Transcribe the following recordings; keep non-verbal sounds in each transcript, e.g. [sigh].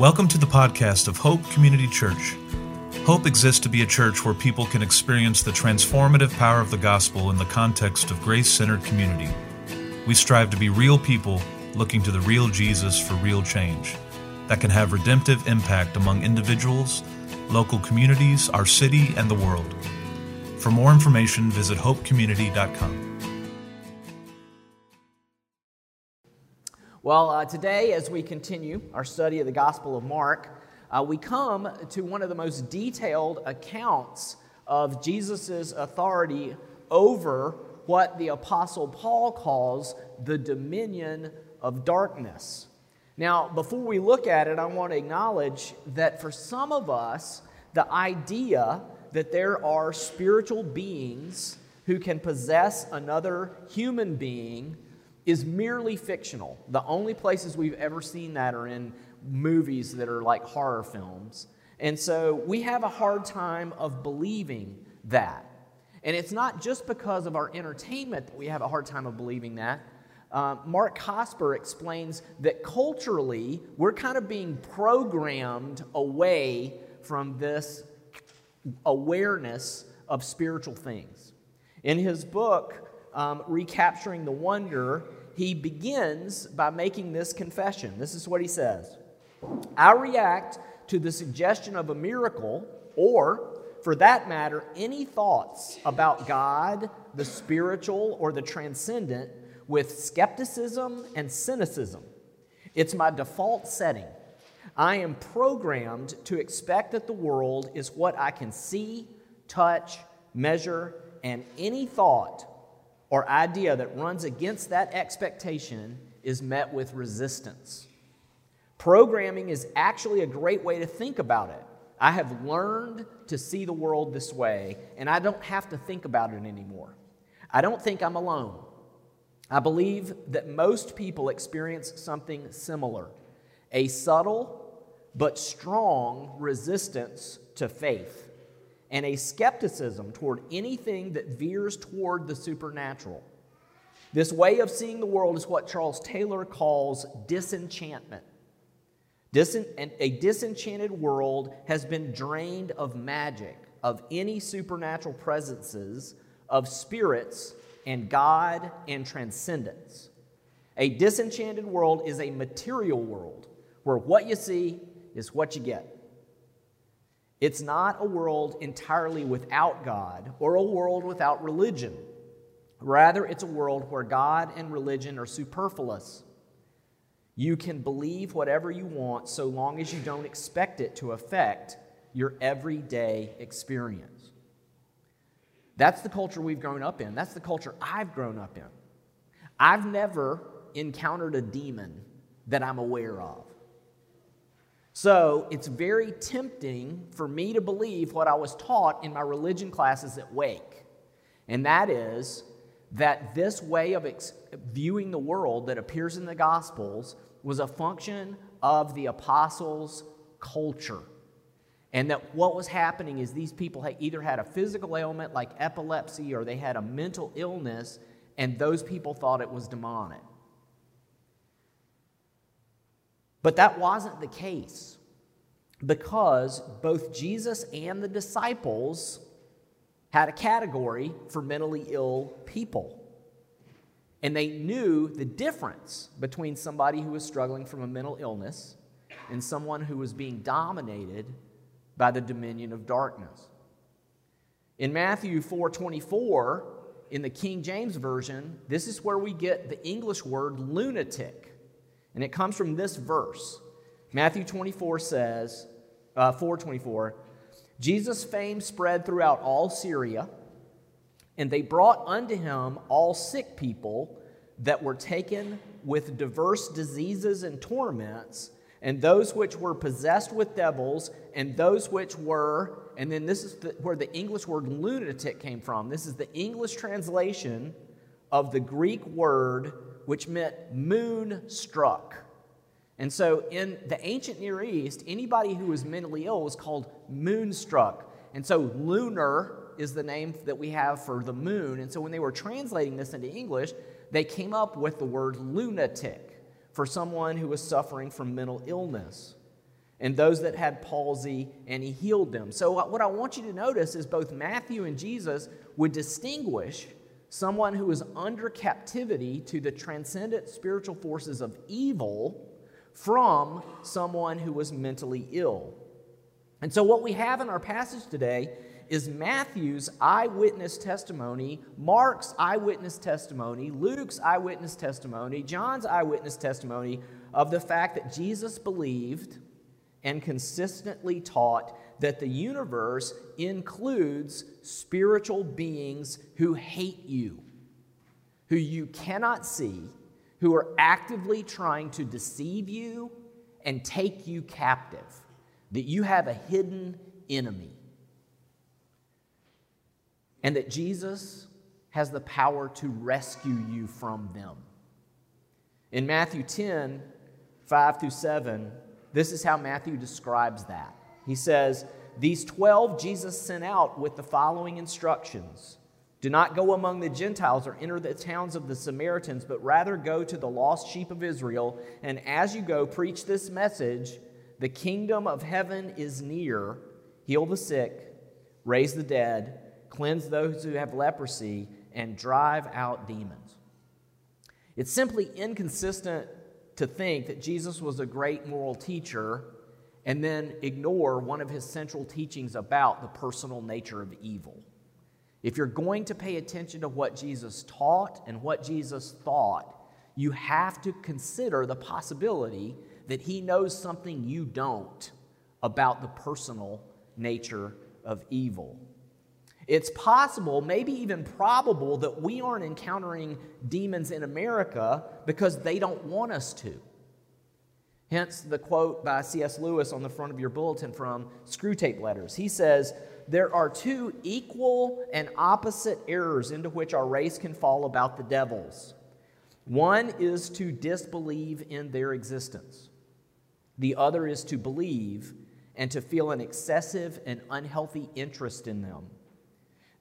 Welcome to the podcast of Hope Community Church. Hope exists to be a church where people can experience the transformative power of the gospel in the context of grace centered community. We strive to be real people looking to the real Jesus for real change that can have redemptive impact among individuals, local communities, our city, and the world. For more information, visit hopecommunity.com. Well, uh, today, as we continue our study of the Gospel of Mark, uh, we come to one of the most detailed accounts of Jesus' authority over what the Apostle Paul calls the dominion of darkness. Now, before we look at it, I want to acknowledge that for some of us, the idea that there are spiritual beings who can possess another human being is merely fictional. The only places we've ever seen that are in movies that are like horror films. And so we have a hard time of believing that. And it's not just because of our entertainment that we have a hard time of believing that. Uh, Mark Cosper explains that culturally, we're kind of being programmed away from this awareness of spiritual things. In his book, um, Recapturing the Wonder, he begins by making this confession. This is what he says I react to the suggestion of a miracle, or, for that matter, any thoughts about God, the spiritual, or the transcendent with skepticism and cynicism. It's my default setting. I am programmed to expect that the world is what I can see, touch, measure, and any thought or idea that runs against that expectation is met with resistance. Programming is actually a great way to think about it. I have learned to see the world this way, and I don't have to think about it anymore. I don't think I'm alone. I believe that most people experience something similar a subtle but strong resistance to faith and a skepticism toward anything that veers toward the supernatural. This way of seeing the world is what Charles Taylor calls disenchantment. a disenchanted world has been drained of magic, of any supernatural presences, of spirits, and God and transcendence. A disenchanted world is a material world where what you see is what you get. It's not a world entirely without God or a world without religion. Rather, it's a world where God and religion are superfluous. You can believe whatever you want so long as you don't expect it to affect your everyday experience. That's the culture we've grown up in. That's the culture I've grown up in. I've never encountered a demon that I'm aware of. So it's very tempting for me to believe what I was taught in my religion classes at Wake, and that is that this way of ex- viewing the world that appears in the Gospels was a function of the apostles' culture. And that what was happening is these people had either had a physical ailment like epilepsy or they had a mental illness, and those people thought it was demonic. But that wasn't the case because both Jesus and the disciples had a category for mentally ill people. And they knew the difference between somebody who was struggling from a mental illness and someone who was being dominated by the dominion of darkness. In Matthew 4:24, in the King James version, this is where we get the English word lunatic. And it comes from this verse. Matthew 24 says, uh, 424, Jesus' fame spread throughout all Syria, and they brought unto him all sick people that were taken with diverse diseases and torments, and those which were possessed with devils, and those which were, and then this is the, where the English word lunatic came from. This is the English translation of the Greek word which meant moon struck. And so in the ancient Near East, anybody who was mentally ill was called moonstruck. And so lunar is the name that we have for the moon. And so when they were translating this into English, they came up with the word lunatic for someone who was suffering from mental illness. and those that had palsy, and he healed them. So, what I want you to notice is both Matthew and Jesus would distinguish someone who is under captivity to the transcendent spiritual forces of evil from someone who was mentally ill. And so, what we have in our passage today is Matthew's eyewitness testimony, Mark's eyewitness testimony, Luke's eyewitness testimony, John's eyewitness testimony of the fact that Jesus believed and consistently taught that the universe includes spiritual beings who hate you, who you cannot see, who are actively trying to deceive you and take you captive, that you have a hidden enemy, and that Jesus has the power to rescue you from them. In Matthew 10, 5 through 7, this is how Matthew describes that. He says, These 12 Jesus sent out with the following instructions Do not go among the Gentiles or enter the towns of the Samaritans, but rather go to the lost sheep of Israel. And as you go, preach this message The kingdom of heaven is near. Heal the sick, raise the dead, cleanse those who have leprosy, and drive out demons. It's simply inconsistent to think that Jesus was a great moral teacher and then ignore one of his central teachings about the personal nature of evil. If you're going to pay attention to what Jesus taught and what Jesus thought, you have to consider the possibility that he knows something you don't about the personal nature of evil. It's possible, maybe even probable, that we aren't encountering demons in America because they don't want us to. Hence the quote by C.S. Lewis on the front of your bulletin from Screwtape Letters. He says, There are two equal and opposite errors into which our race can fall about the devils. One is to disbelieve in their existence, the other is to believe and to feel an excessive and unhealthy interest in them.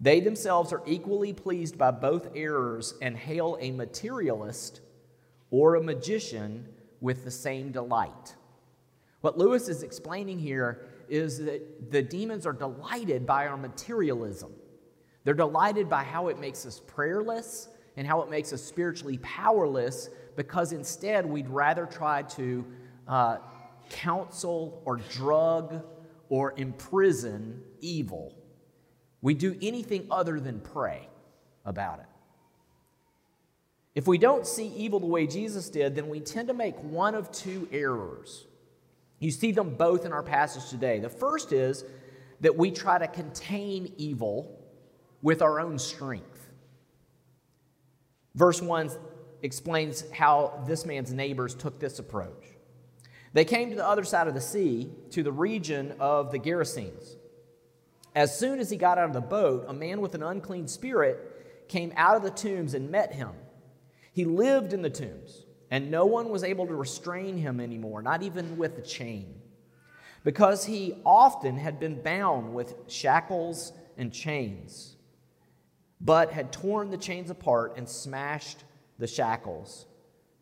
They themselves are equally pleased by both errors and hail a materialist or a magician with the same delight. What Lewis is explaining here is that the demons are delighted by our materialism. They're delighted by how it makes us prayerless and how it makes us spiritually powerless because instead we'd rather try to uh, counsel or drug or imprison evil we do anything other than pray about it. If we don't see evil the way Jesus did, then we tend to make one of two errors. You see them both in our passage today. The first is that we try to contain evil with our own strength. Verse 1 explains how this man's neighbors took this approach. They came to the other side of the sea, to the region of the Gerasenes. As soon as he got out of the boat, a man with an unclean spirit came out of the tombs and met him. He lived in the tombs, and no one was able to restrain him anymore, not even with a chain, because he often had been bound with shackles and chains, but had torn the chains apart and smashed the shackles.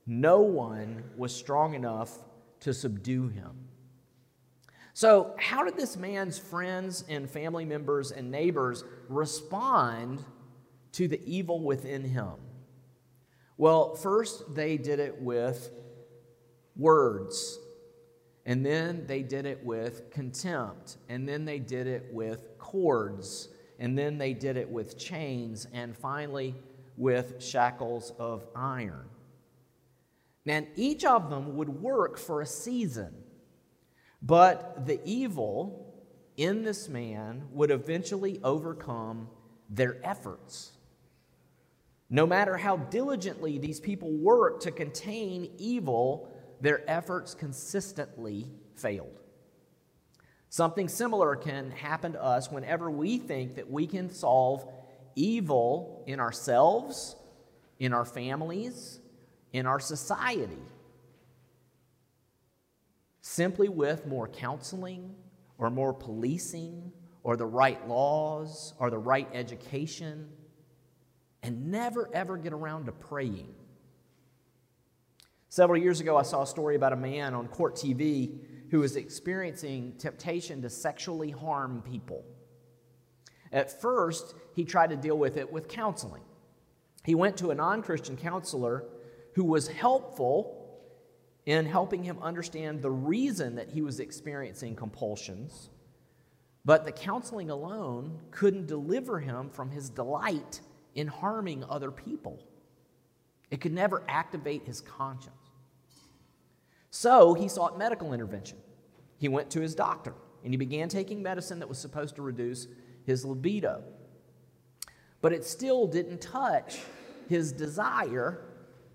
No one was strong enough to subdue him. So, how did this man's friends and family members and neighbors respond to the evil within him? Well, first they did it with words, and then they did it with contempt, and then they did it with cords, and then they did it with chains, and finally with shackles of iron. And each of them would work for a season. But the evil in this man would eventually overcome their efforts. No matter how diligently these people worked to contain evil, their efforts consistently failed. Something similar can happen to us whenever we think that we can solve evil in ourselves, in our families, in our society simply with more counseling or more policing or the right laws or the right education and never ever get around to praying. Several years ago, I saw a story about a man on court TV who was experiencing temptation to sexually harm people. At first, he tried to deal with it with counseling. He went to a non Christian counselor who was helpful in helping him understand the reason that he was experiencing compulsions. But the counseling alone couldn't deliver him from his delight in harming other people. It could never activate his conscience. So he sought medical intervention. He went to his doctor and he began taking medicine that was supposed to reduce his libido. But it still didn't touch his desire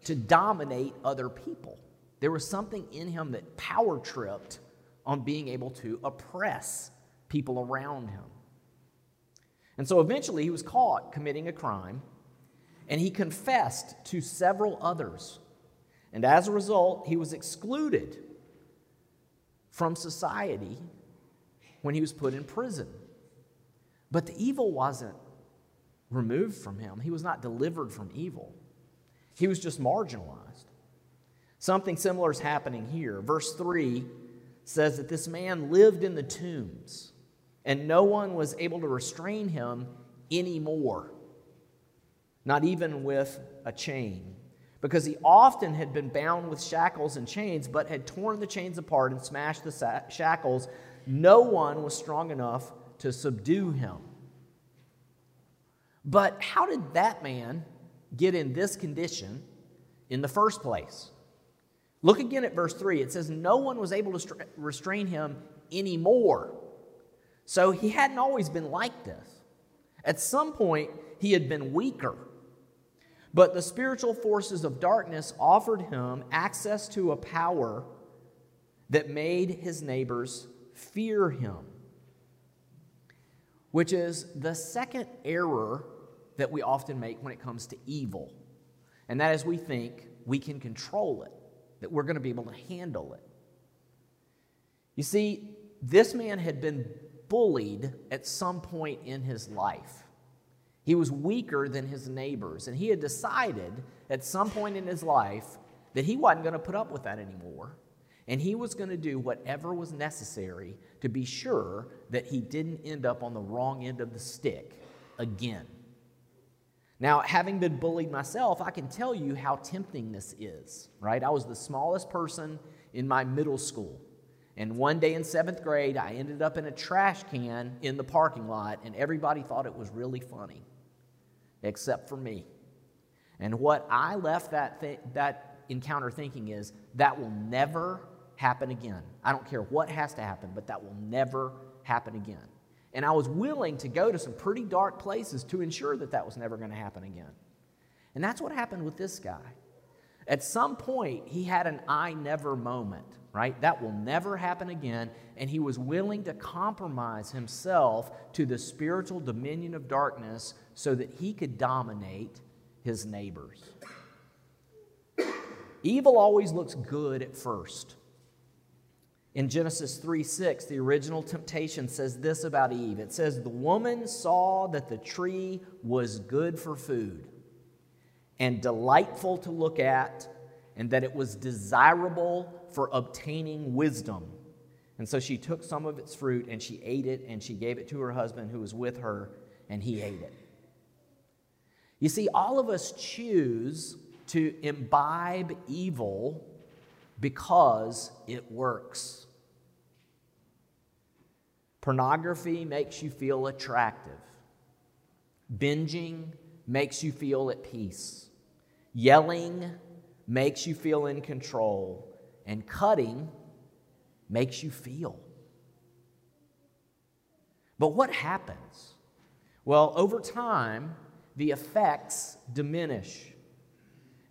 to dominate other people. There was something in him that power tripped on being able to oppress people around him. And so eventually he was caught committing a crime and he confessed to several others. And as a result, he was excluded from society when he was put in prison. But the evil wasn't removed from him, he was not delivered from evil, he was just marginalized. Something similar is happening here. Verse 3 says that this man lived in the tombs, and no one was able to restrain him anymore, not even with a chain because he often had been bound with shackles and chains, but had torn the chains apart and smashed the shackles. No one was strong enough to subdue him. But how did that man get in this condition in the first place? Look again at verse 3. It says, No one was able to restrain him anymore. So he hadn't always been like this. At some point, he had been weaker. But the spiritual forces of darkness offered him access to a power that made his neighbors fear him, which is the second error that we often make when it comes to evil. And that is we think we can control it, that we're going to be able to handle it. You see, this man had been bullied at some point in his life. He was weaker than his neighbors, and he had decided at some point in his life that he wasn't going to put up with that anymore. And he was going to do whatever was necessary to be sure that he didn't end up on the wrong end of the stick again. Now, having been bullied myself, I can tell you how tempting this is, right? I was the smallest person in my middle school. And one day in seventh grade, I ended up in a trash can in the parking lot, and everybody thought it was really funny except for me. And what I left that, th- that encounter thinking is that will never happen again. I don't care what has to happen, but that will never happen again. And I was willing to go to some pretty dark places to ensure that that was never going to happen again. And that's what happened with this guy. At some point, he had an I never moment, right? That will never happen again. And he was willing to compromise himself to the spiritual dominion of darkness so that he could dominate his neighbors. Evil always looks good at first. In Genesis 3 6, the original temptation says this about Eve it says, The woman saw that the tree was good for food and delightful to look at, and that it was desirable for obtaining wisdom. And so she took some of its fruit and she ate it, and she gave it to her husband who was with her, and he ate it. You see, all of us choose to imbibe evil because it works. Pornography makes you feel attractive. Binging makes you feel at peace. Yelling makes you feel in control. And cutting makes you feel. But what happens? Well, over time, the effects diminish.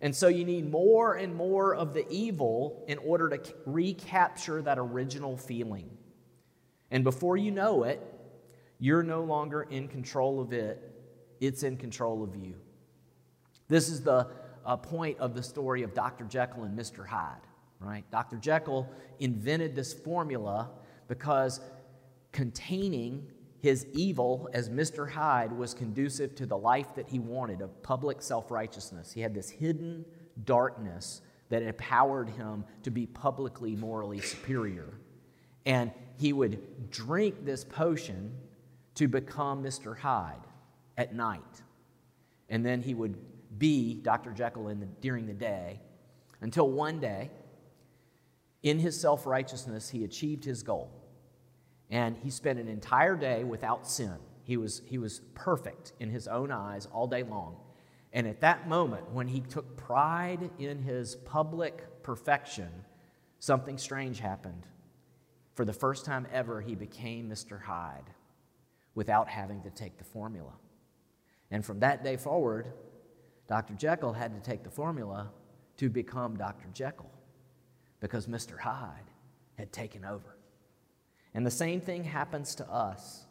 And so you need more and more of the evil in order to recapture that original feeling. And before you know it, you're no longer in control of it, it's in control of you. This is the uh, point of the story of Dr. Jekyll and Mr. Hyde, right? Dr. Jekyll invented this formula because containing his evil as Mr. Hyde was conducive to the life that he wanted of public self righteousness. He had this hidden darkness that empowered him to be publicly morally superior. And he would drink this potion to become Mr. Hyde at night. And then he would be Dr. Jekyll the, during the day until one day, in his self righteousness, he achieved his goal. And he spent an entire day without sin. He was, he was perfect in his own eyes all day long. And at that moment, when he took pride in his public perfection, something strange happened. For the first time ever, he became Mr. Hyde without having to take the formula. And from that day forward, Dr. Jekyll had to take the formula to become Dr. Jekyll because Mr. Hyde had taken over. And the same thing happens to us.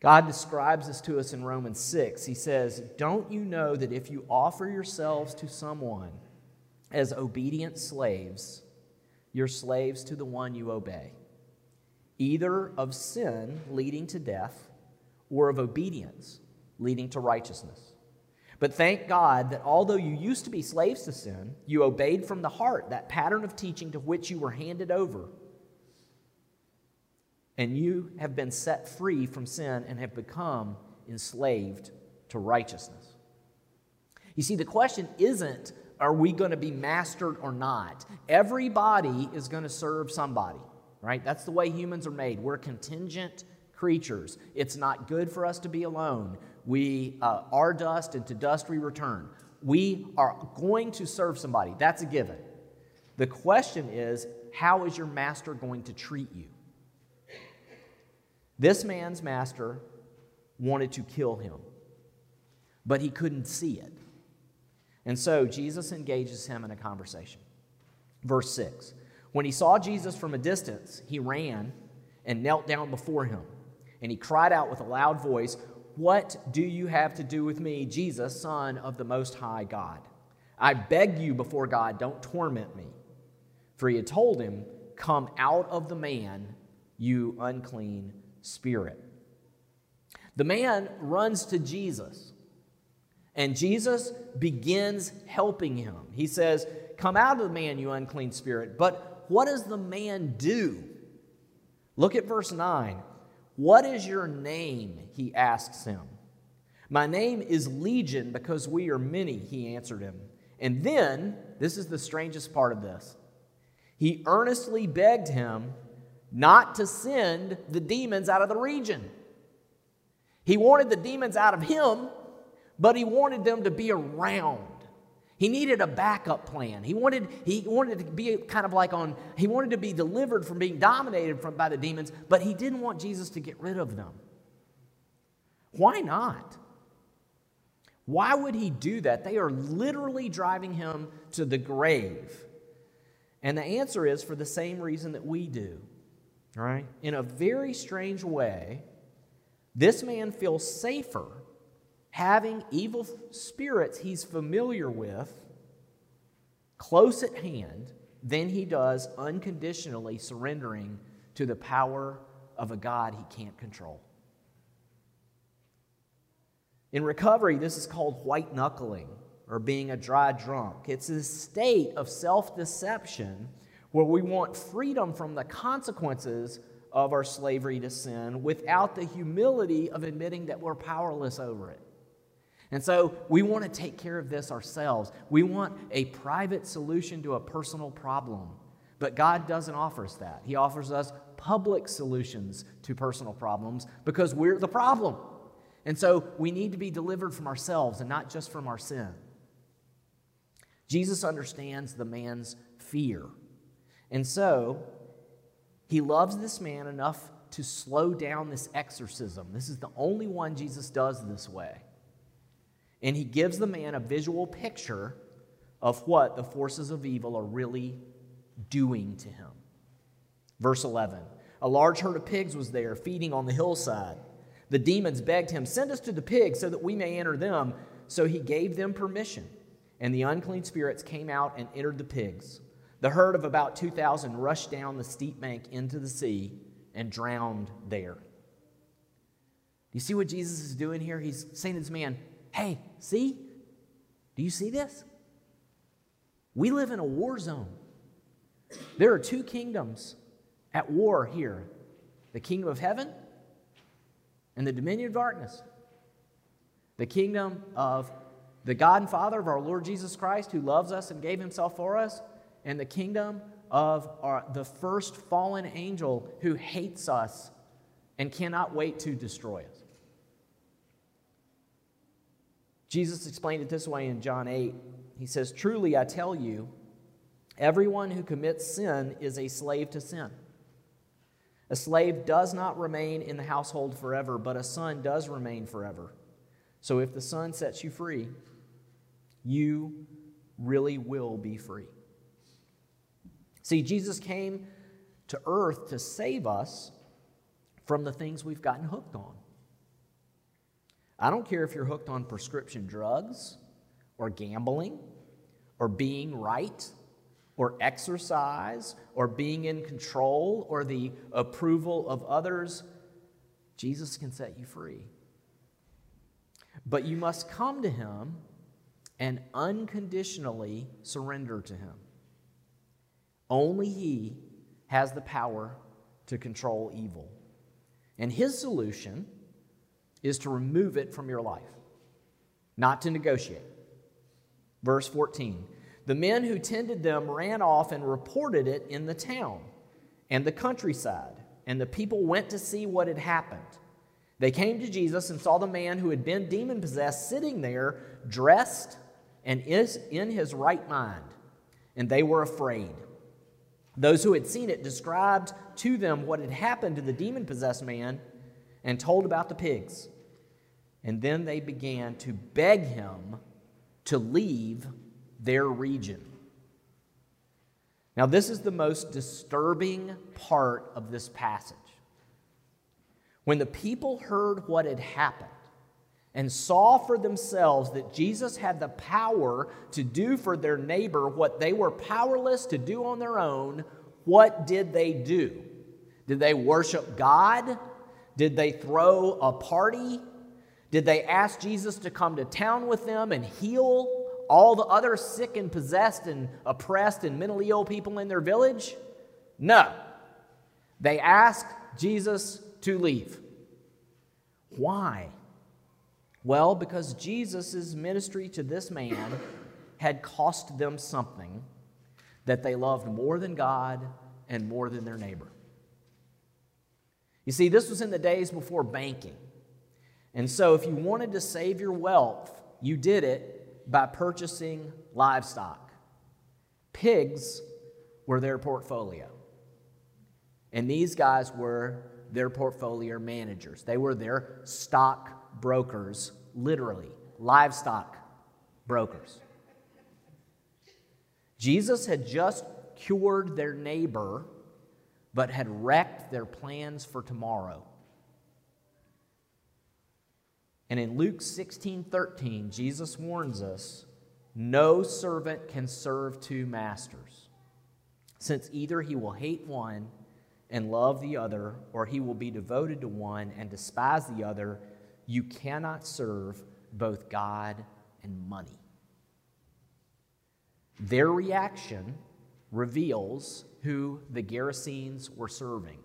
God describes this to us in Romans 6. He says, Don't you know that if you offer yourselves to someone as obedient slaves, you're slaves to the one you obey, either of sin leading to death or of obedience leading to righteousness? But thank God that although you used to be slaves to sin, you obeyed from the heart that pattern of teaching to which you were handed over and you have been set free from sin and have become enslaved to righteousness. You see, the question isn't are we going to be mastered or not? Everybody is going to serve somebody, right? That's the way humans are made. We're contingent creatures. It's not good for us to be alone. We uh, are dust, and to dust we return. We are going to serve somebody. That's a given. The question is, how is your master going to treat you? This man's master wanted to kill him, but he couldn't see it. And so Jesus engages him in a conversation. Verse 6 When he saw Jesus from a distance, he ran and knelt down before him. And he cried out with a loud voice, What do you have to do with me, Jesus, Son of the Most High God? I beg you before God, don't torment me. For he had told him, Come out of the man, you unclean spirit. The man runs to Jesus, and Jesus begins helping him. He says, Come out of the man, you unclean spirit. But what does the man do? Look at verse 9. What is your name? He asks him. My name is Legion because we are many, he answered him. And then, this is the strangest part of this. He earnestly begged him not to send the demons out of the region. He wanted the demons out of him, but he wanted them to be around. He needed a backup plan. He wanted, he wanted to be kind of like on, he wanted to be delivered from being dominated from, by the demons, but he didn't want Jesus to get rid of them. Why not? Why would he do that? They are literally driving him to the grave. And the answer is for the same reason that we do. Right? In a very strange way, this man feels safer having evil spirits he's familiar with close at hand than he does unconditionally surrendering to the power of a God he can't control. In recovery, this is called white knuckling or being a dry drunk. It's a state of self deception where we want freedom from the consequences of our slavery to sin without the humility of admitting that we're powerless over it. And so we want to take care of this ourselves. We want a private solution to a personal problem. But God doesn't offer us that. He offers us public solutions to personal problems because we're the problem. And so we need to be delivered from ourselves and not just from our sin. Jesus understands the man's fear. And so, he loves this man enough to slow down this exorcism. This is the only one Jesus does this way. And he gives the man a visual picture of what the forces of evil are really doing to him. Verse 11 A large herd of pigs was there, feeding on the hillside. The demons begged him, Send us to the pigs so that we may enter them. So he gave them permission. And the unclean spirits came out and entered the pigs. The herd of about 2,000 rushed down the steep bank into the sea and drowned there. You see what Jesus is doing here? He's saying to this man, Hey, see? Do you see this? We live in a war zone. There are two kingdoms at war here the kingdom of heaven and the dominion of darkness. The kingdom of the God and Father of our Lord Jesus Christ, who loves us and gave himself for us, and the kingdom of our, the first fallen angel who hates us and cannot wait to destroy us. Jesus explained it this way in John 8. He says, Truly I tell you, everyone who commits sin is a slave to sin. A slave does not remain in the household forever, but a son does remain forever. So if the son sets you free, you really will be free. See, Jesus came to earth to save us from the things we've gotten hooked on. I don't care if you're hooked on prescription drugs or gambling or being right or exercise or being in control or the approval of others. Jesus can set you free. But you must come to Him and unconditionally surrender to Him. Only He has the power to control evil. And His solution is to remove it from your life, not to negotiate. Verse 14 The men who tended them ran off and reported it in the town and the countryside, and the people went to see what had happened. They came to Jesus and saw the man who had been demon possessed sitting there, dressed and is in his right mind, and they were afraid. Those who had seen it described to them what had happened to the demon possessed man and told about the pigs. And then they began to beg him to leave their region. Now, this is the most disturbing part of this passage. When the people heard what had happened, and saw for themselves that Jesus had the power to do for their neighbor what they were powerless to do on their own, what did they do? Did they worship God? Did they throw a party? Did they ask Jesus to come to town with them and heal all the other sick and possessed and oppressed and mentally ill people in their village? No. They asked Jesus to leave. Why? Well, because Jesus' ministry to this man had cost them something that they loved more than God and more than their neighbor. You see, this was in the days before banking. And so, if you wanted to save your wealth, you did it by purchasing livestock. Pigs were their portfolio. And these guys were their portfolio managers, they were their stock brokers, literally, livestock brokers. Jesus had just cured their neighbor, but had wrecked their plans for tomorrow. And in Luke 16 13, Jesus warns us no servant can serve two masters, since either he will hate one and love the other, or he will be devoted to one and despise the other. You cannot serve both God and money. Their reaction reveals who the Gerasenes were serving.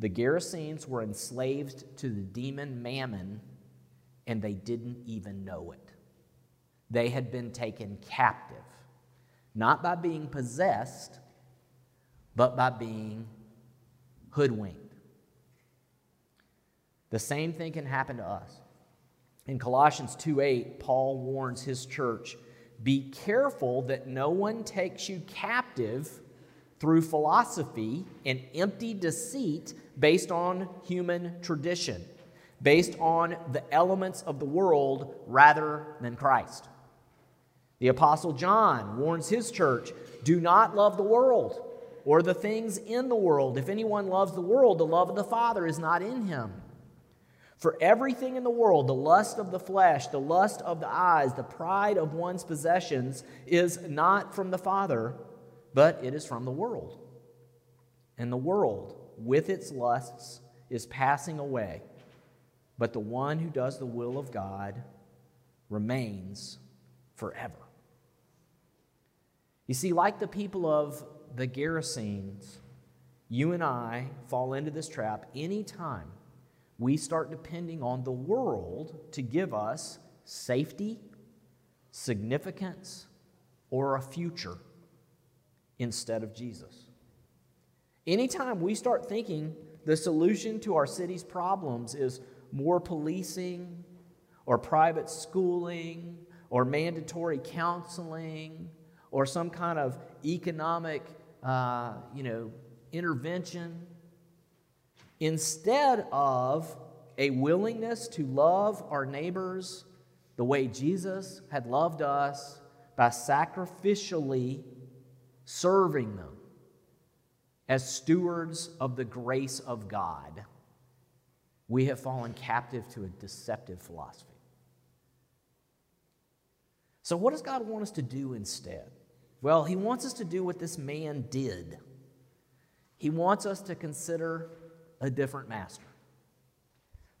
The Gerasenes were enslaved to the demon Mammon, and they didn't even know it. They had been taken captive, not by being possessed, but by being hoodwinked. The same thing can happen to us. In Colossians 2:8, Paul warns his church, "Be careful that no one takes you captive through philosophy and empty deceit based on human tradition, based on the elements of the world rather than Christ." The apostle John warns his church, "Do not love the world or the things in the world. If anyone loves the world, the love of the Father is not in him." For everything in the world, the lust of the flesh, the lust of the eyes, the pride of one's possessions, is not from the Father, but it is from the world. And the world, with its lusts, is passing away. But the one who does the will of God remains forever. You see, like the people of the Gerasenes, you and I fall into this trap anytime we start depending on the world to give us safety, significance, or a future instead of Jesus. Anytime we start thinking the solution to our city's problems is more policing or private schooling or mandatory counseling or some kind of economic, uh, you know, intervention, instead of a willingness to love our neighbors the way Jesus had loved us by sacrificially serving them as stewards of the grace of God, we have fallen captive to a deceptive philosophy. So, what does God want us to do instead? Well, He wants us to do what this man did. He wants us to consider a different master.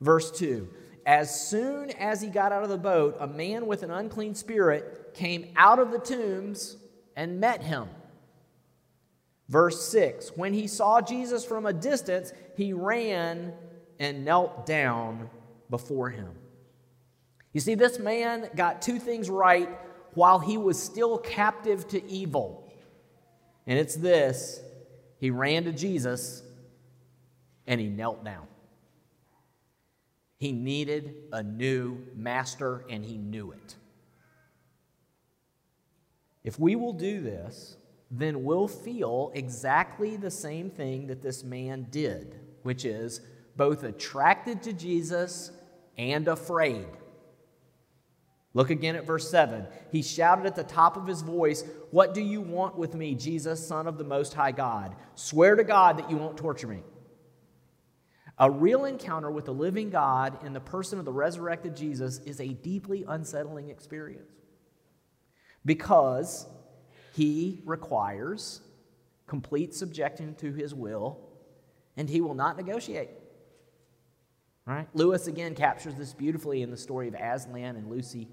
Verse 2 As soon as he got out of the boat, a man with an unclean spirit came out of the tombs and met him. Verse 6 When he saw Jesus from a distance, he ran and knelt down before him. You see, this man got two things right while he was still captive to evil. And it's this he ran to Jesus and he knelt down. He needed a new master and he knew it. If we will do this, then we'll feel exactly the same thing that this man did, which is both attracted to Jesus and afraid. Look again at verse 7. He shouted at the top of his voice, What do you want with me, Jesus, Son of the Most High God? Swear to God that you won't torture me. A real encounter with the living God in the person of the resurrected Jesus is a deeply unsettling experience because he requires complete subjection to his will and he will not negotiate. Right? Lewis again captures this beautifully in the story of Aslan and Lucy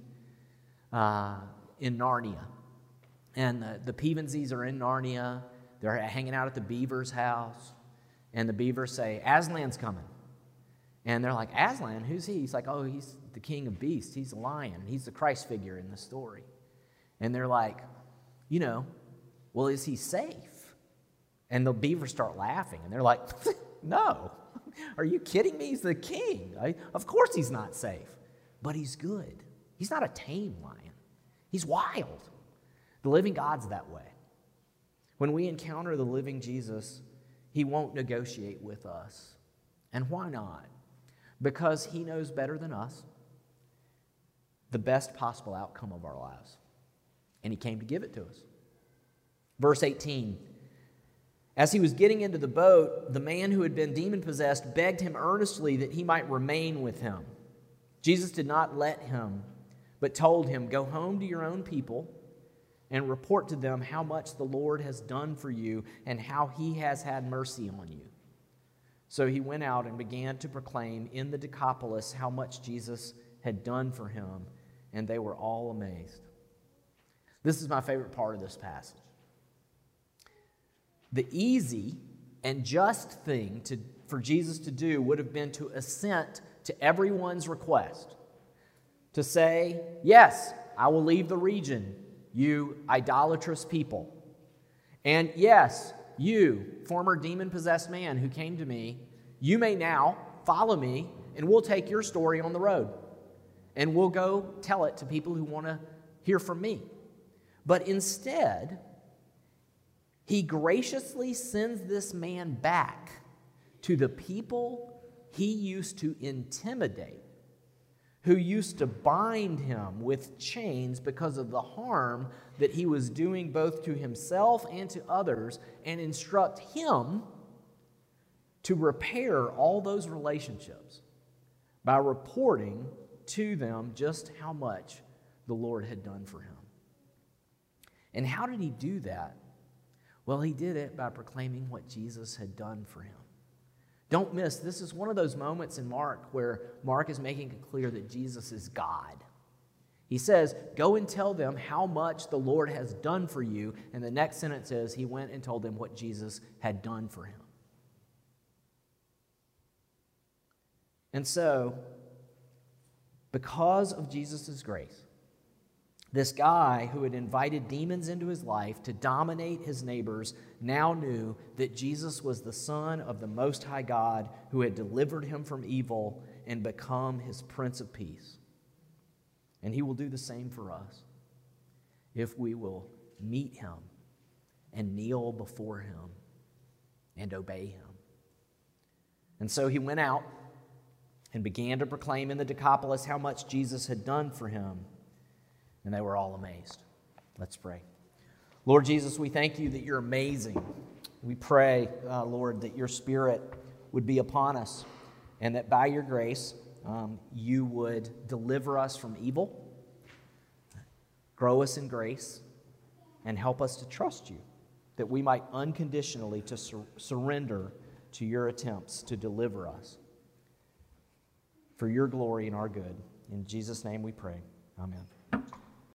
uh, in Narnia. And the, the Pevensies are in Narnia. They're hanging out at the beaver's house. And the beavers say, Aslan's coming. And they're like, Aslan, who's he? He's like, oh, he's the king of beasts. He's a lion. He's the Christ figure in the story. And they're like, you know, well, is he safe? And the beavers start laughing. And they're like, [laughs] no. Are you kidding me? He's the king. I, of course he's not safe. But he's good. He's not a tame lion, he's wild. The living God's that way. When we encounter the living Jesus, he won't negotiate with us. And why not? Because he knows better than us the best possible outcome of our lives. And he came to give it to us. Verse 18 As he was getting into the boat, the man who had been demon possessed begged him earnestly that he might remain with him. Jesus did not let him but told him, Go home to your own people and report to them how much the Lord has done for you and how he has had mercy on you. So he went out and began to proclaim in the Decapolis how much Jesus had done for him, and they were all amazed. This is my favorite part of this passage. The easy and just thing to, for Jesus to do would have been to assent to everyone's request to say, Yes, I will leave the region, you idolatrous people. And yes, you, former demon possessed man who came to me, you may now follow me, and we'll take your story on the road. And we'll go tell it to people who want to hear from me. But instead, he graciously sends this man back to the people he used to intimidate who used to bind him with chains because of the harm that he was doing both to himself and to others, and instruct him to repair all those relationships by reporting to them just how much the Lord had done for him. And how did he do that? Well, he did it by proclaiming what Jesus had done for him. Don't miss, this is one of those moments in Mark where Mark is making it clear that Jesus is God. He says, Go and tell them how much the Lord has done for you. And the next sentence is, He went and told them what Jesus had done for him. And so, because of Jesus' grace, this guy who had invited demons into his life to dominate his neighbors now knew that Jesus was the Son of the Most High God who had delivered him from evil and become his Prince of Peace. And he will do the same for us if we will meet him and kneel before him and obey him. And so he went out and began to proclaim in the Decapolis how much Jesus had done for him and they were all amazed. Let's pray. Lord Jesus, we thank you that you're amazing. We pray, uh, Lord, that your Spirit would be upon us and that by your grace um, you would deliver us from evil, grow us in grace, and help us to trust you, that we might unconditionally to sur- surrender to your attempts to deliver us. For your glory and our good. In Jesus' name we pray. Amen.